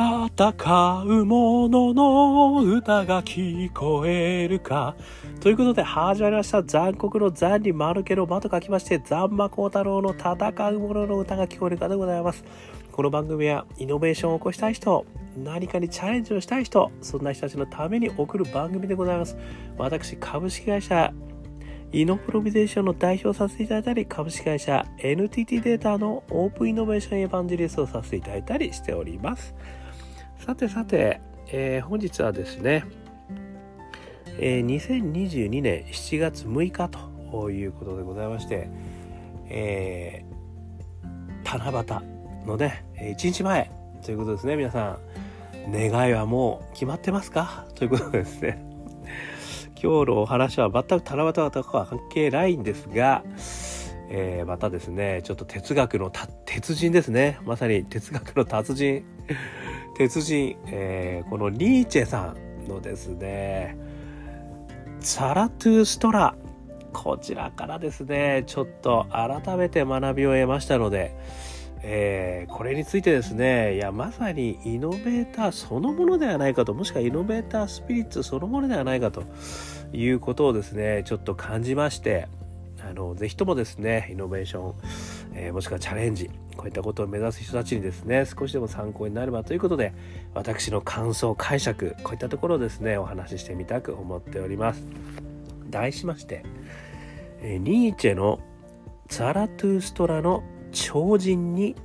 戦う者のの歌が聞こえるか。ということで始まりました。残酷の残に丸けの間と書きまして、残魔高太郎の戦う者のの歌が聞こえるかでございます。この番組はイノベーションを起こしたい人、何かにチャレンジをしたい人、そんな人たちのために送る番組でございます。私、株式会社イノプロビゼーションの代表させていただいたり、株式会社 NTT データのオープンイノベーションエヴァンジリストをさせていただいたりしております。さてさて、えー、本日はですね、えー、2022年7月6日ということでございまして、えー、七夕のね、1日前ということですね、皆さん。願いはもう決まってますか？ということですね。今日のお話は全く七夕とかは関係ないんですが、えー、またですね、ちょっと哲学の鉄人ですね。まさに哲学の達人、鉄人、えー、このニーチェさんのですね、ザラトゥーストラ、こちらからですね、ちょっと改めて学びを得ましたので、えー、これについてですね、いや、まさにイノベーターそのものではないかと、もしくはイノベータースピリッツそのものではないかということをですね、ちょっと感じまして、あの、ぜひともですね、イノベーション、えー、もしくはチャレンジ、こういったことを目指す人たちにですね、少しでも参考になればということで、私の感想、解釈、こういったところをですね、お話ししてみたく思っております。題しまして、えー、ニーチェのザラトゥーストラの超人に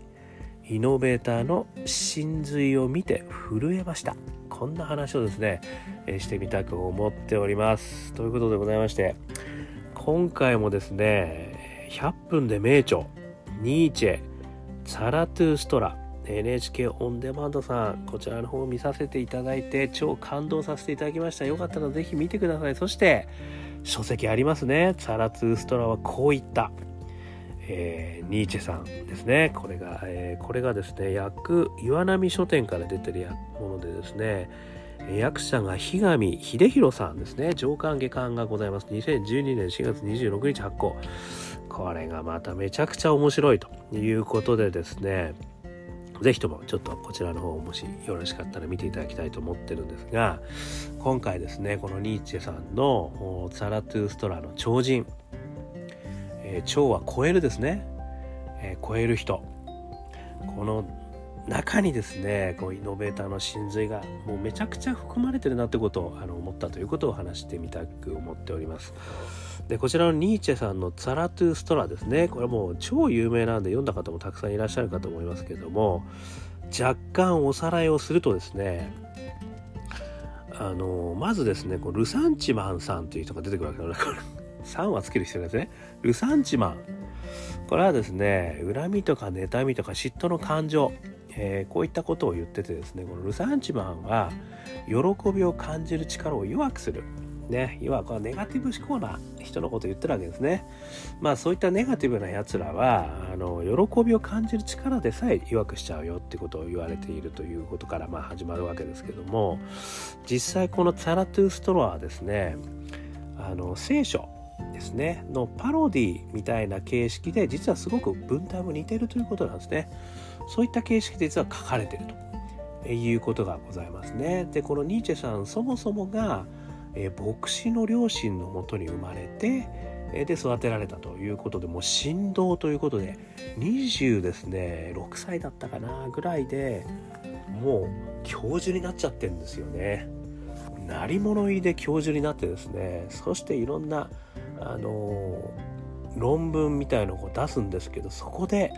イノベーターの真髄を見て震えましたこんな話をですね、えしてみたく思っておりますということでございまして今回もですね100分で名著ニーチェザラトゥーストラ NHK オンデマンドさんこちらの方を見させていただいて超感動させていただきました。よかったらぜひ見てください。そして書籍ありますね。ザラトゥーストラはこういったえー、ニーチェさんですね。これが、えー、これがですね役岩波書店から出てるものでですね役者が日上秀弘さんですね。上巻下巻がございます。2012年4月26日発行。これがまためちゃくちゃ面白いということでですね。ぜひともちょっとこちらの方もしよろしかったら見ていただきたいと思ってるんですが今回ですねこのニーチェさんのザラトゥーストラの超人。えー、超は超えるですね、えー、超える人。この中にですねこうイノベーターの真髄がもうめちゃくちゃ含まれてるなってことをあの思ったということを話してみたく思っておりますでこちらのニーチェさんの「ザラトゥストラ」ですねこれはもう超有名なんで読んだ方もたくさんいらっしゃるかと思いますけども若干おさらいをするとですねあのまずですねこうルサンチマンさんという人が出てくるわけです3はつける必要ですね。ルサンチマン。これはですね、恨みとか妬みとか嫉妬の感情、えー、こういったことを言っててですね、このルサンチマンは、喜びを感じる力を弱くする。ね、要はこのネガティブ思考な人のことを言ってるわけですね。まあそういったネガティブな奴らはあの喜びを感じる力でさえ弱くしちゃうよってことを言われているということからまあ始まるわけですけども実際このツァラトゥーストロはですねあの聖書ですねのパロディみたいな形式で実はすごく文体も似てるということなんですねそういった形式で実は書かれてるということがございますねでこのニーチェさんそもそもが、え牧師の両親のもとに生まれてで育てられたということでもう神道ということで20ですね6歳だったかなぐらいでもう教授になっちゃってるんですよね。鳴り物入りで教授になってですねそしていろんなあの論文みたいのを出すんですけどそこで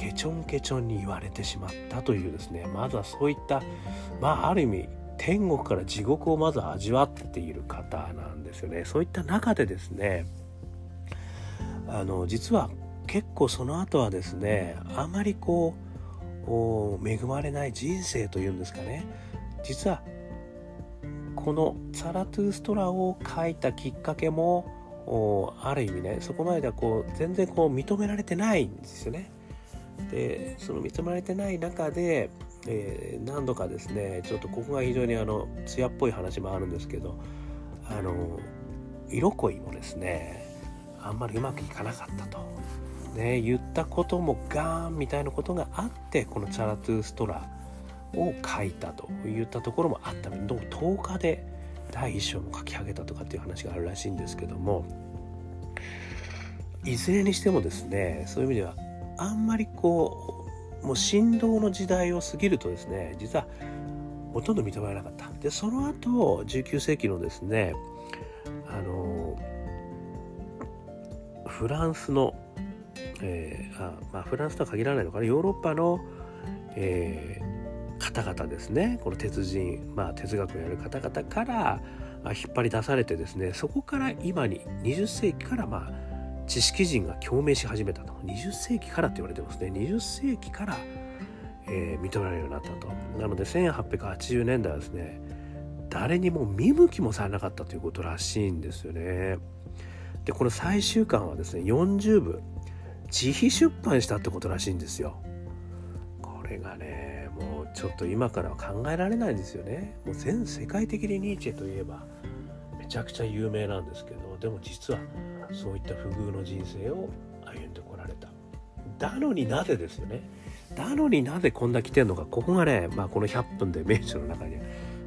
ケチョンケチョンに言われてしまったというですね。まずはそういったまあある意味天国から地獄をまず味わっている方なんですよね。そういった中でですねあの実は結構その後はですねあまりこう恵まれない人生というんですかね。実はこのザラトゥーストラを書いたきっかけもある意味ねそこまではこう全然こう認められてないんですよね。でその認められてない中で、えー、何度かですねちょっとここが非常にあの艶っぽい話もあるんですけどあの色恋もですねあんまりうまくいかなかったと。ね、言ったこともガーンみたいなことがあってこのチャラトゥーストラを書いたといったところもあったので10日で第1章も書き上げたとかっていう話があるらしいんですけどもいずれにしてもですねそういう意味ではあんまりこうもう振動の時代を過ぎるとですね実はほとんど認められなかった。でその後19世紀のですねあのフランスの、えーあまあ、フランスとは限らないのかなヨーロッパの、えー、方々ですねこの鉄人、まあ、哲学をやる方々から引っ張り出されてですねそこから今に20世紀からまあ知識人が共鳴し始めたと。20世紀からって言われてますね。20世紀から、えー、認められるようになったと。なので1880年代はですね誰にも見向きもされなかったということらしいんですよね。でこの最終巻はですね40部自費出版したってことらしいんですよ。これがねもうちょっと今からは考えられないんですよね。もう全世界的にニーチェといえばめちゃくちゃ有名なんですけどでも実はそういった不遇の人生を歩んでこられた。だのになぜですよね。だのになぜこんな来てんのか。ここがね、まあ、この100分で名著の中に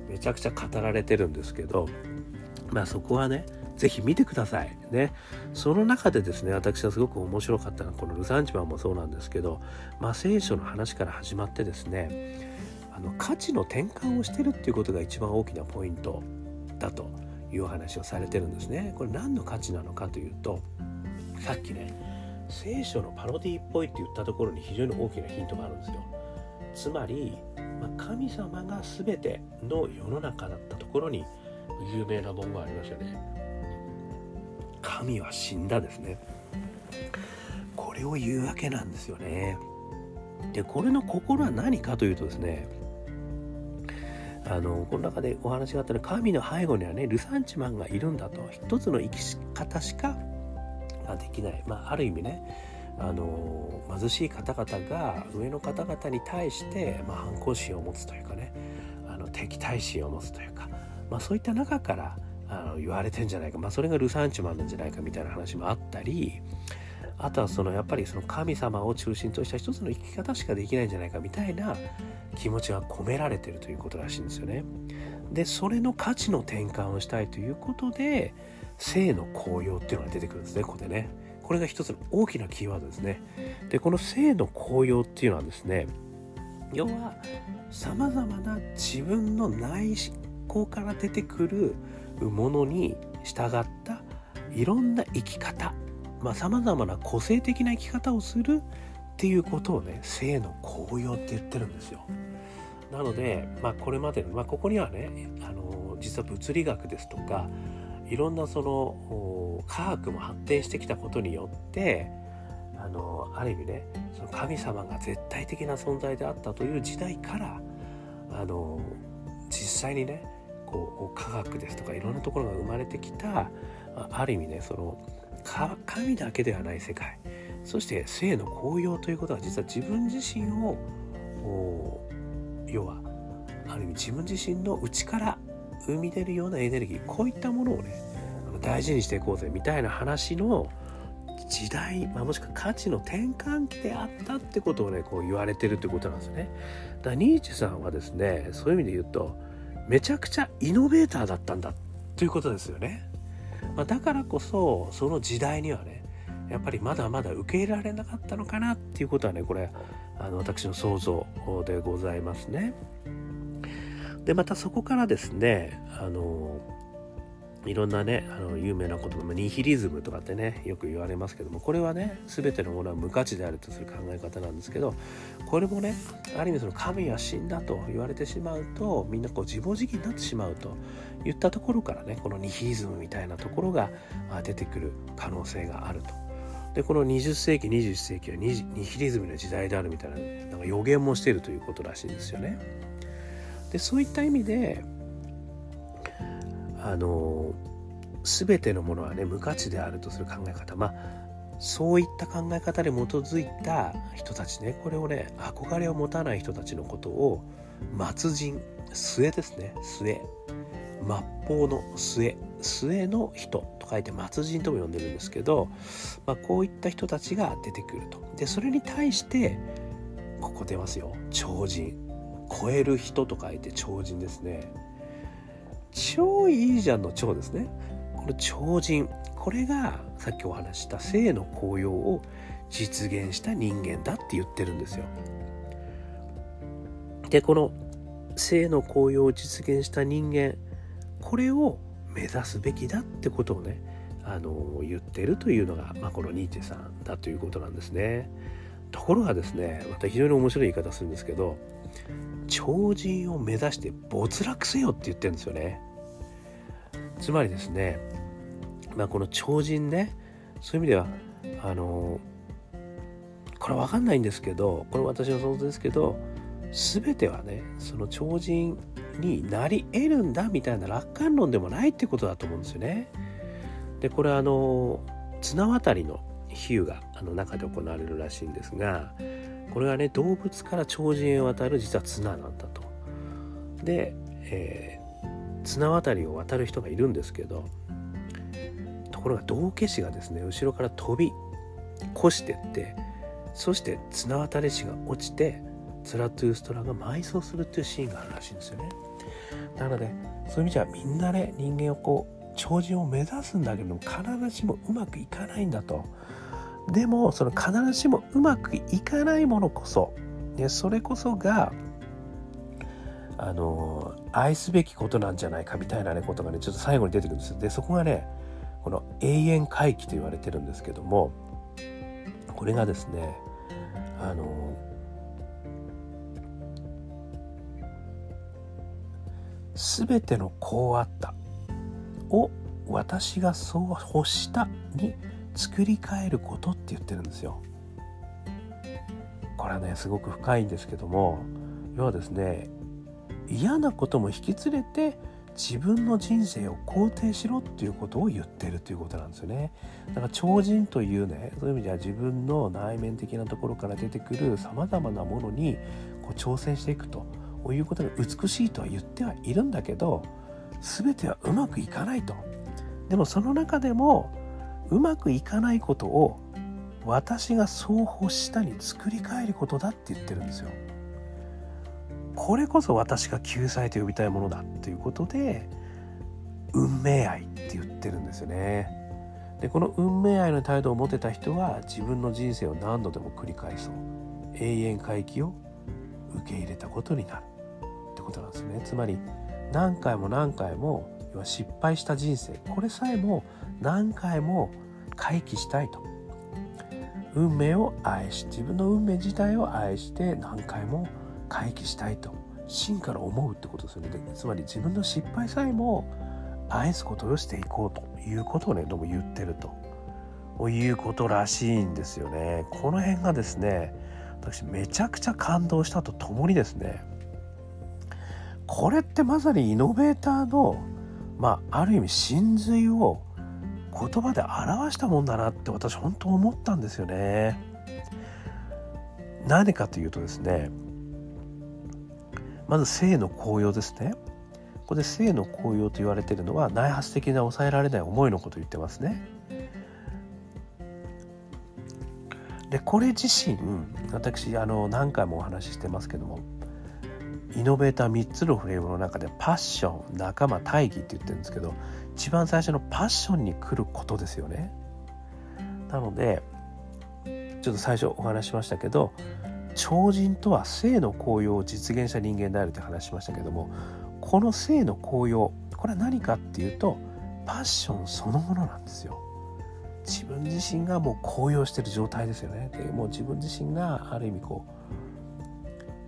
めちゃくちゃ語られてるんですけどまあそこはねぜひ見てください。ね。その中でですね私はすごく面白かったのはこのルサンチマンもそうなんですけど、まあ、聖書の話から始まってですねあの価値の転換をしてるっていうことが一番大きなポイントだという話をされてるんですね。これ何の価値なのかというとさっきね聖書のパロディっぽいって言ったところに非常に大きなヒントがあるんですよ。つまり、まあ、神様が全ての世の中だったところに有名な文言がありましたね。神は死んだですね。これを言うわけなんですよね。でこれの心は何かというとですねあのこの中でお話があったのは神の背後にはねルサンチマンがいるんだと。一つの生き方しかできない、まあ、ある意味ねあの貧しい方々が上の方々に対して、まあ、反抗心を持つというかねあの敵対心を持つというか、まあ、そういった中からあの言われてんじゃないか、まあ、それがルサンチマンなんじゃないかみたいな話もあったりあとはそのやっぱりその神様を中心とした一つの生き方しかできないんじゃないかみたいな気持ちが込められてるということらしいんですよね。でそれの価値の転換をしたいということで性の効用っていうのが出てくるんですねここでね。これが一つの大きなキーワードですね。でこの性の効用っていうのはですね要はさまざまな自分の内向から出てくるものに従ったいろんな生き方さまざ、まな個性的な生き方をするっていうことをね性の効用って言ってるんですよ。なので、まあ、これまでの、まあ、ここにはねあの実は物理学ですとかいろんなその科学も発展してきたことによってあのある意味ねその神様が絶対的な存在であったという時代からあの実際にねこう科学ですとかいろんなところが生まれてきたある意味ねその神だけではない世界そして性の効用ということは実は自分自身を要はある意味自分自身の内から生み出るようなエネルギーこういったものをね大事にしていこうぜみたいな話の時代、まあ、もしくは価値の転換期であったってことをねこう言われてるってことなんですね。だからニーチェさんはですねそういう意味で言うとめちゃくちゃイノベーターだったんだということですよね。まあ、だからこそその時代にはねやっぱりまだまだ受け入れられなかったのかなっていうことはねこれあの私の想像でございますね。でまたそこからですねあのいろんなねあの有名な言葉ニヒリズムとかってねよく言われますけどもこれはね全てのものは無価値であるとする考え方なんですけどこれもねある意味その神は死んだと言われてしまうとみんなこう自暴自棄になってしまうといったところからねこのニヒリズムみたいなところが出てくる可能性があると。でこの20世紀21世紀はニヒリズムの時代であるみたいななんか予言もしているということらしいんですよね。でそういった意味であの全てのものはね無価値であるとする考え方。まあそういった考え方に基づいた人たちねこれをね憧れを持たない人たちのことを末人末ですね。末。末法の末。末の人と書いて末人とも呼んでるんですけど、まあ、こういった人たちが出てくると。でそれに対してここ出ますよ。超人。超える人と書いて超人ですね。超いいじゃんの超ですね。この超人。これがさっきお話した性の効用を実現した人間だって言ってるんですよ。でこの性の効用を実現した人間これを目指すべきだってことをねあの言ってるというのが、まあ、このニーチェさんだということなんですね。ところがですねまた非常に面白い言い方するんですけど超人を目指して没落せよって言ってるんですよね。つまりですね、まあ、この超人ねそういう意味ではあのこれ分かんないんですけどこれ私の想像ですけど全てはねその超人になり得るんだみたいな楽観論でもないってことだと思うんですよね。でこれあの綱渡りの比喩があの中で行われるらしいんですがこれはね動物から超人へ渡る実は綱なんだと。で、えー、綱渡りを渡る人がいるんですけどところが道化師がですね後ろから飛び越してってそして綱渡り師が落ちてツラトゥーストラが埋葬するっていうシーンがあるらしいんですよね。なのでそういう意味じゃみんなね人間をこう超人を目指すんだけども必ずしもうまくいかないんだと。でもその必ずしもうまくいかないものこそ、ね、それこそがあの愛すべきことなんじゃないかみたいなねことがねちょっと最後に出てくるんですよ。でそこがねこの永遠回帰と言われてるんですけどもこれがですねあの全てのこうあったを私がそう欲したに作り変えることって言ってるんですよ。これはねすごく深いんですけども要はですね嫌なことも引き連れて自分の人生を肯定しろっていうことを言ってるということなんですよね。だから超人というねそういう意味では自分の内面的なところから出てくるさまざまなものにこう挑戦していくということが美しいとは言ってはいるんだけど全てはうまくいかないと。でもその中でもうまくいかないことを私がそう欲したに作り変えることだって言ってるんですよ。これこそ私が救済と呼びたいものだっていうことで運命愛って言ってるんですよね。でこの運命愛の態度を持てた人は自分の人生を何度でも繰り返そう永遠回帰を受け入れたことになるってことなんですね。つまり何回も何回も要は失敗した人生これさえも何回も回帰したいと。運命を愛し自分の運命自体を愛して何回も回帰したいと真から思うってことですよね。つまり自分の失敗さえも愛すことをしていこうということをねどうも言ってると。いうことらしいんですよね。この辺がですね私めちゃくちゃ感動したとともにですねこれってまさにイノベーターのまあある意味真髄を言葉で表したもんだなって私本当思ったんですよね。何かというとですねまず性の高揚ですね。ここで性の高揚と言われているのは内発的な抑えられない思いのことを言ってますね。でこれ自身私あの何回もお話ししてますけどもイノベーター3つのフレームの中でパッション仲間大義って言ってるんですけど一番最初のパッションに来ることですよね。なのでちょっと最初お話しましたけど超人とは性の効用を実現した人間であると話しましたけどもこの性の効用これは何かっていうとパッションそのものなんですよ。自分自身がもう高揚してる状態ですよね。でもう自分自身がある意味こう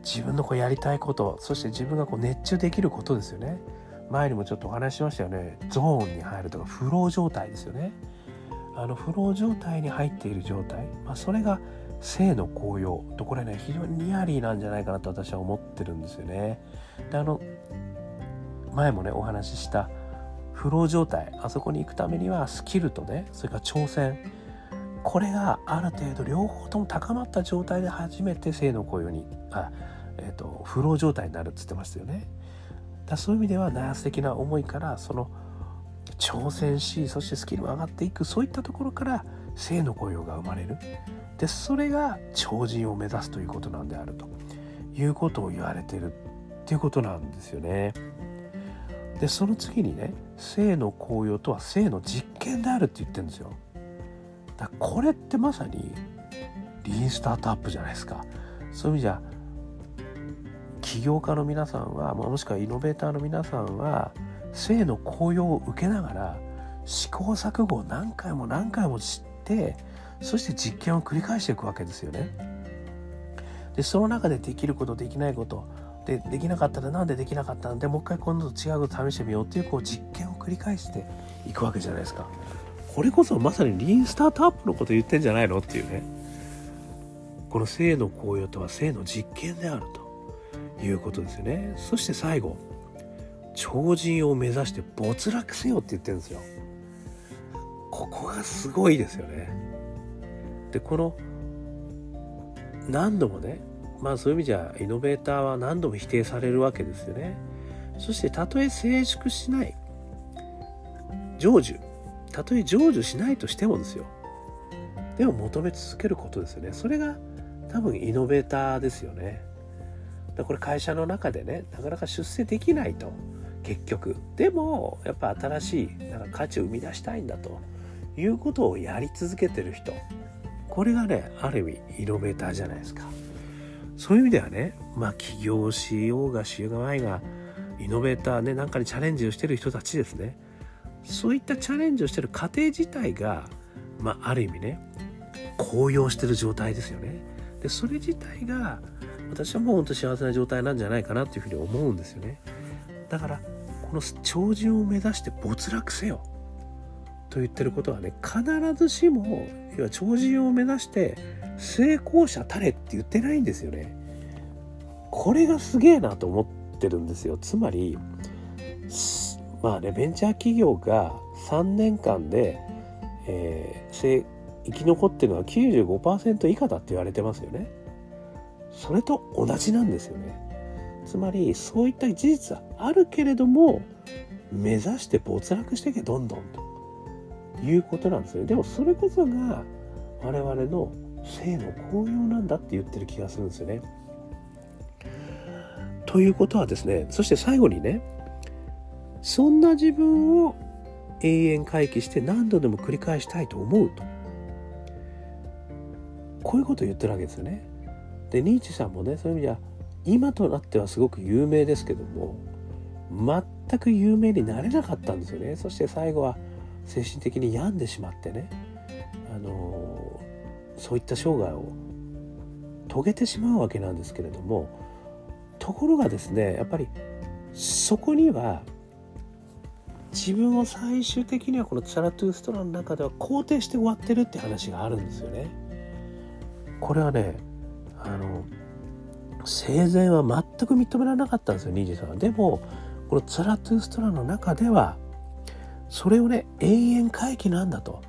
自分のこうやりたいことそして自分がこう熱中できることですよね。前にもちょっとお話ししましたよね。ゾーンに入るとかフロー状態ですよね。あのフロー状態に入っている状態、まあ、それが性の高揚とこれね非常にリアリーなんじゃないかなと私は思ってるんですよね。であの前もねお話ししたフロー状態。あそこに行くためにはスキルとねそれから挑戦。これがある程度両方とも高まった状態で初めて性の高揚にあえーと、フロー状態になるっつってましたよね。だそういう意味では内圧的な思いからその挑戦しそしてスキルが上がっていくそういったところから性の雇用が生まれるでそれが超人を目指すということなんであるということを言われてるっていうことなんですよね。でその次にね性の効用とは性の実験であるって言ってるんですよ。だこれってまさにリーンスタートアップじゃないですか。そういう意味じゃ起業家の皆さんはもしくはイノベーターの皆さんは性の効用を受けながら試行錯誤を何回も何回も知ってそして実験を繰り返していくわけですよね。でその中でできることできないことでできなかったらなんでできなかったんでもう一回今度と違うこと試してみようっていうこう実験を繰り返していくわけじゃないですか。これこそまさにリーンスタートアップのこと言ってんじゃないの？っていうね。この性の効用とは性の実験であるということですよね。そして最後超人を目指して没落せよって言ってるんですよ。ここがすごいですよね。でこの何度もねまあそういう意味じゃイノベーターは何度も否定されるわけですよね。そしてたとえ成熟しない成就たとえ成就しないとしてもですよでも求め続けることですよねそれが多分イノベーターですよねだこれ会社の中でねなかなか出世できないと。結局。でもやっぱ新しいなんか価値を生み出したいんだと。いうことをやり続けてる人。これがねある意味イノベーターじゃないですか。そういう意味ではねまあ起業しようがしようがないがイノベーターねなんかにチャレンジをしてる人たちですね。そういったチャレンジをしてる過程自体がまあある意味ね高揚してる状態ですよね。でそれ自体が私はもう本当幸せな状態なんじゃないかなっていうふうに思うんですよね。だからこの超人を目指して没落せよ。と言ってることはね必ずしも要は超人を目指して成功者たれって言ってないんですよね。これがすげえなと思ってるんですよ。つまりまあねベンチャー企業が3年間で、えー、生き残ってるのは95%以下だって言われてますよね。それと同じなんですよねつまりそういった事実はあるけれども目指して没落していけどんどんということなんですよでもそれこそが我々の性の効用なんだって言ってる気がするんですよね。ということはですねそして最後にねそんな自分を永遠回帰して何度でも繰り返したいと思うとこういうことを言ってるわけですよね。でニーチェさんもねそういう意味では今となってはすごく有名ですけども全く有名になれなかったんですよねそして最後は精神的に病んでしまってねあのそういった生涯を遂げてしまうわけなんですけれどもところがですねやっぱりそこには自分を最終的にはこのツァラトゥーストラの中では肯定して終わってるって話があるんですよね。これはねあの生前は全く認められなかったんですよニージーさんは。でもこのツラトゥーストラの中ではそれをね永遠回帰なんだと。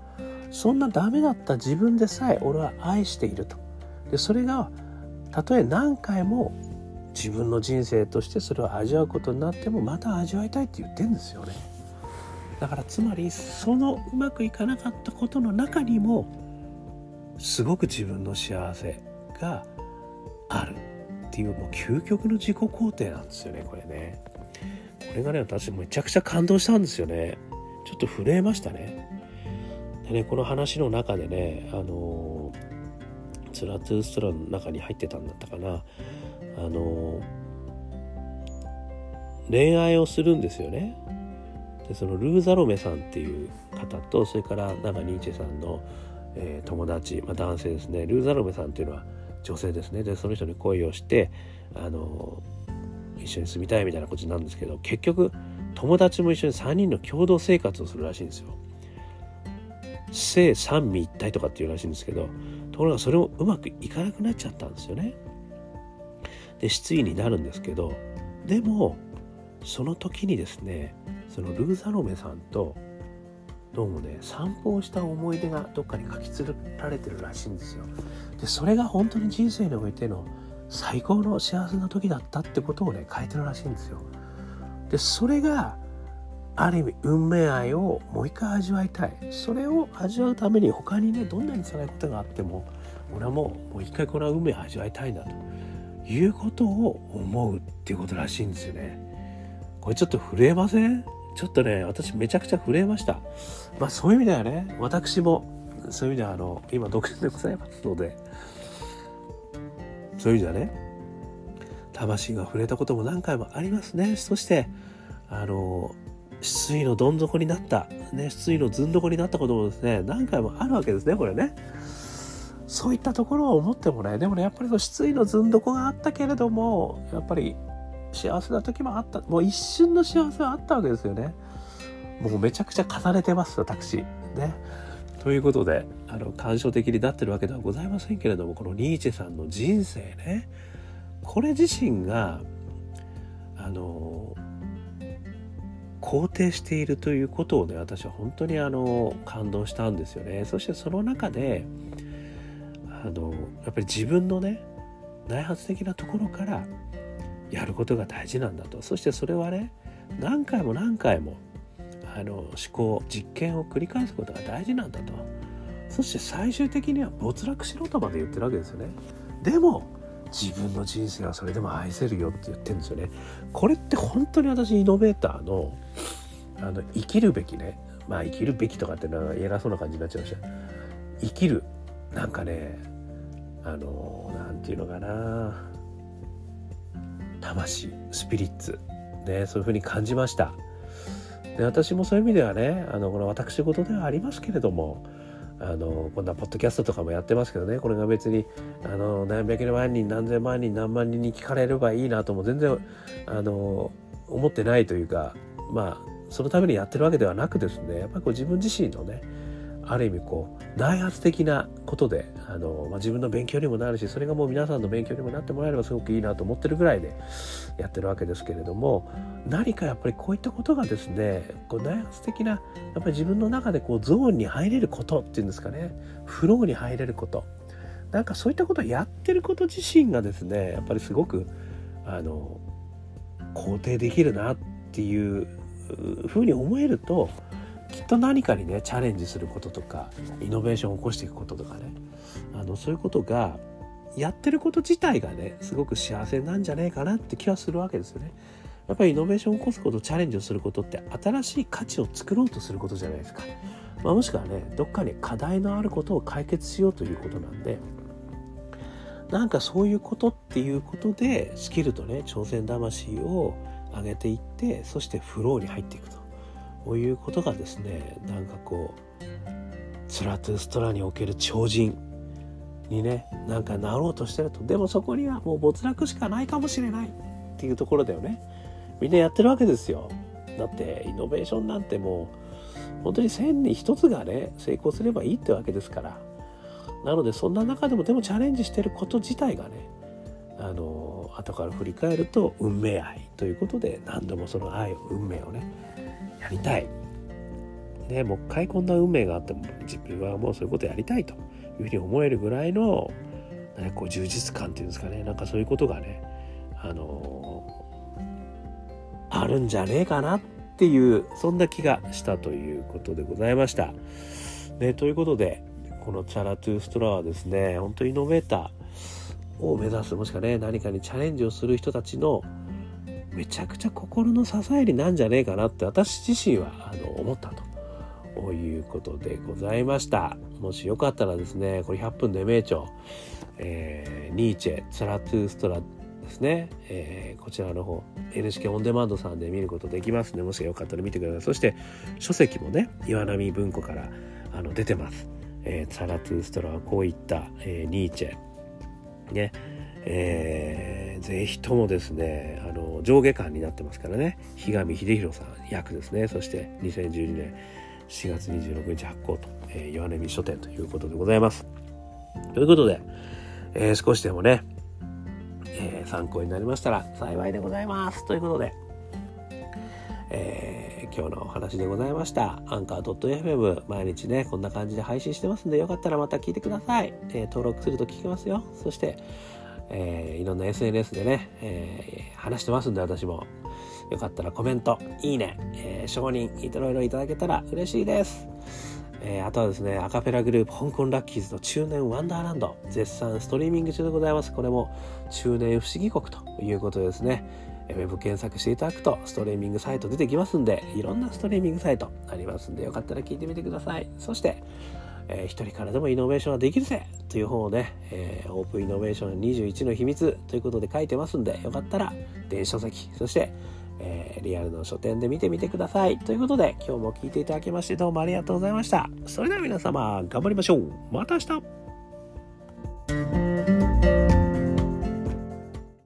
そんなダメだった自分でさえ俺は愛していると。でそれがたとえ何回も自分の人生としてそれを味わうことになってもまた味わいたいって言ってんですよね。だからつまりそのうまくいかなかったことの中にもすごく自分の幸せがあるっていうもう究極の自己肯定なんですよねこれね。これがね私めちゃくちゃ感動したんですよね。ちょっと震えましたね。でねこの話の中でねあのツラトゥーストラの中に入ってたんだったかな。あの恋愛をするんですよね。でそのルーザロメさんっていう方とそれから長ニーチェさんの、えー、友達、まあ、男性ですね。ルーザロメさんっていうのは女性ですねでその人に恋をしてあの一緒に住みたいみたいなことなんですけど結局友達も一緒に3人の共同生活をするらしいんですよ。性三位一体とかっていうらしいんですけどところがそれもうまくいかなくなっちゃったんですよね。で失意になるんですけどでもその時にですねそのルーザロメさんとどうもね散歩をした思い出がどっかに書き連れられてるらしいんですよ。でそれが本当に人生においての最高の幸せな時だったってことをね書いてるらしいんですよ。でそれがある意味運命愛をもう一回味わいたいそれを味わうために他にねどんなに辛いことがあっても俺はもうもう一回この運命を味わいたいんだということを思うっていうことらしいんですよね。これちょっと震えません？ちょっとね、私めちゃくちゃ震えました。まあそういう意味ではね、私も、そういう意味ではあの、今独身でございますので、そういう意味ではね、魂が触れたことも何回もありますね。そして、あの、失意のどん底になった、ね、失意のずん底になったこともですね、何回もあるわけですね、これね。そういったところを思ってもね、でもね、やっぱりその失意のずんどこがあったけれども、やっぱり幸せな時もあった、もう一瞬の幸せはあったわけですよね。もうめちゃくちゃ重ねてます、私。ね。ということで、あの、感傷的になってるわけではございませんけれども、このニーチェさんの人生ね、これ自身が、あの、肯定しているということをね、私は本当にあの、感動したんですよね。そしてその中で、あのやっぱり自分のね内発的なところからやることが大事なんだと。そしてそれはね何回も何回もあの思考実験を繰り返すことが大事なんだと。そして最終的には没落しろとまで言ってるわけですよね。でも自分の人生はそれでも愛せるよって言ってるんですよね。これって本当に私イノベーターのあの生きるべきね。まあ生きるべきとかってのは偉そうな感じになっちゃいました。生きるなんかねあの何て言うのかな。魂スピリッツねそういう風に感じました。で私もそういう意味ではねあのこの私事ではありますけれどもあのこんなポッドキャストとかもやってますけどねこれが別にあの何百万人何千万人何万人に聞かれればいいなとも全然あの思ってないというかまあそのためにやってるわけではなくですねやっぱりこう自分自身のねある意味こう内発的なことであの、まあ、自分の勉強にもなるしそれがもう皆さんの勉強にもなってもらえればすごくいいなと思ってるぐらいでやってるわけですけれども何かやっぱりこういったことがですねこう内発的なやっぱり自分の中でこうゾーンに入れることっていうんですかねフローに入れることなんかそういったことをやってること自身がですねやっぱりすごくあの肯定できるなっていうふうに思えるときっと何かにねチャレンジすることとかイノベーションを起こしていくこととかねあのそういうことがやってること自体がねすごく幸せなんじゃねえかなって気はするわけですよね。やっぱりイノベーションを起こすことチャレンジをすることって新しい価値を作ろうとすることじゃないですか。まあ、もしくはねどっかに課題のあることを解決しようということなんでなんかそういうことっていうことでスキルとね挑戦魂を上げていってそしてフローに入っていくとういうことがですねなんかこうツラトゥストラにおける超人にねなんかなろうとしてると。でもそこにはもう没落しかないかもしれないっていうところだよね。みんなやってるわけですよ。だってイノベーションなんてもう本当に1000に1つがね成功すればいいってわけですから。なのでそんな中でもでもチャレンジしてること自体がねあの後から振り返ると運命愛ということで何度もその愛を運命をねやりたい。ね、もう一回こんな運命があっても自分はもうそういうことやりたいというふうに思えるぐらいの、ね、こう充実感っていうんですかねなんかそういうことがねあのー、あるんじゃねえかなっていうそんな気がしたということでございました。ね、ということでこのチャラトゥーストラはですね本当にイノベーターを目指すもしくはね何かにチャレンジをする人たちのめちゃくちゃ心の支えになんじゃねえかなって私自身はあの思ったということでございました。もしよかったらですねこれ100分で名著、えー、ニーチェツラトゥーストラですね、えー、こちらの方 NHK オンデマンドさんで見ることできますのでもしよかったら見てください。そして書籍もね岩波文庫からあの出てます、えー、ツァラトゥーストラはこういった、えー、ニーチェ。ね。えー、ぜひともですねあの上下巻になってますからね。日上秀弘さん役ですね。そして2012年4月26日発行と、えー、岩波書店ということでございます。ということで、えー、少しでもね、えー、参考になりましたら幸いでございます。ということで、えー、今日のお話でございました。アンカー .fm 毎日ねこんな感じで配信してますんでよかったらまた聞いてください、えー、登録すると聞けますよ。そしてえー、いろんな SNS でね、えー、話してますんで私も。よかったらコメント、いいね、えー、承認、いろいろいただけたら嬉しいです。えー、あとはですね、アカペラグループ、香港ラッキーズの中年ワンダーランド、絶賛ストリーミング中でございます。これも中年不思議国ということですね。ウェブ検索していただくとストリーミングサイト出てきますんで、いろんなストリーミングサイトありますんで、よかったら聞いてみてください。そして、えー、一人からでもイノベーションはできるぜという本をね、えー、オープンイノベーション21の秘密ということで書いてますんで、よかったら電子書籍、そしてえー、リアルの書店で見てみてください。ということで、今日も聞いていただきましてどうもありがとうございました。それでは皆様、頑張りましょう。また明日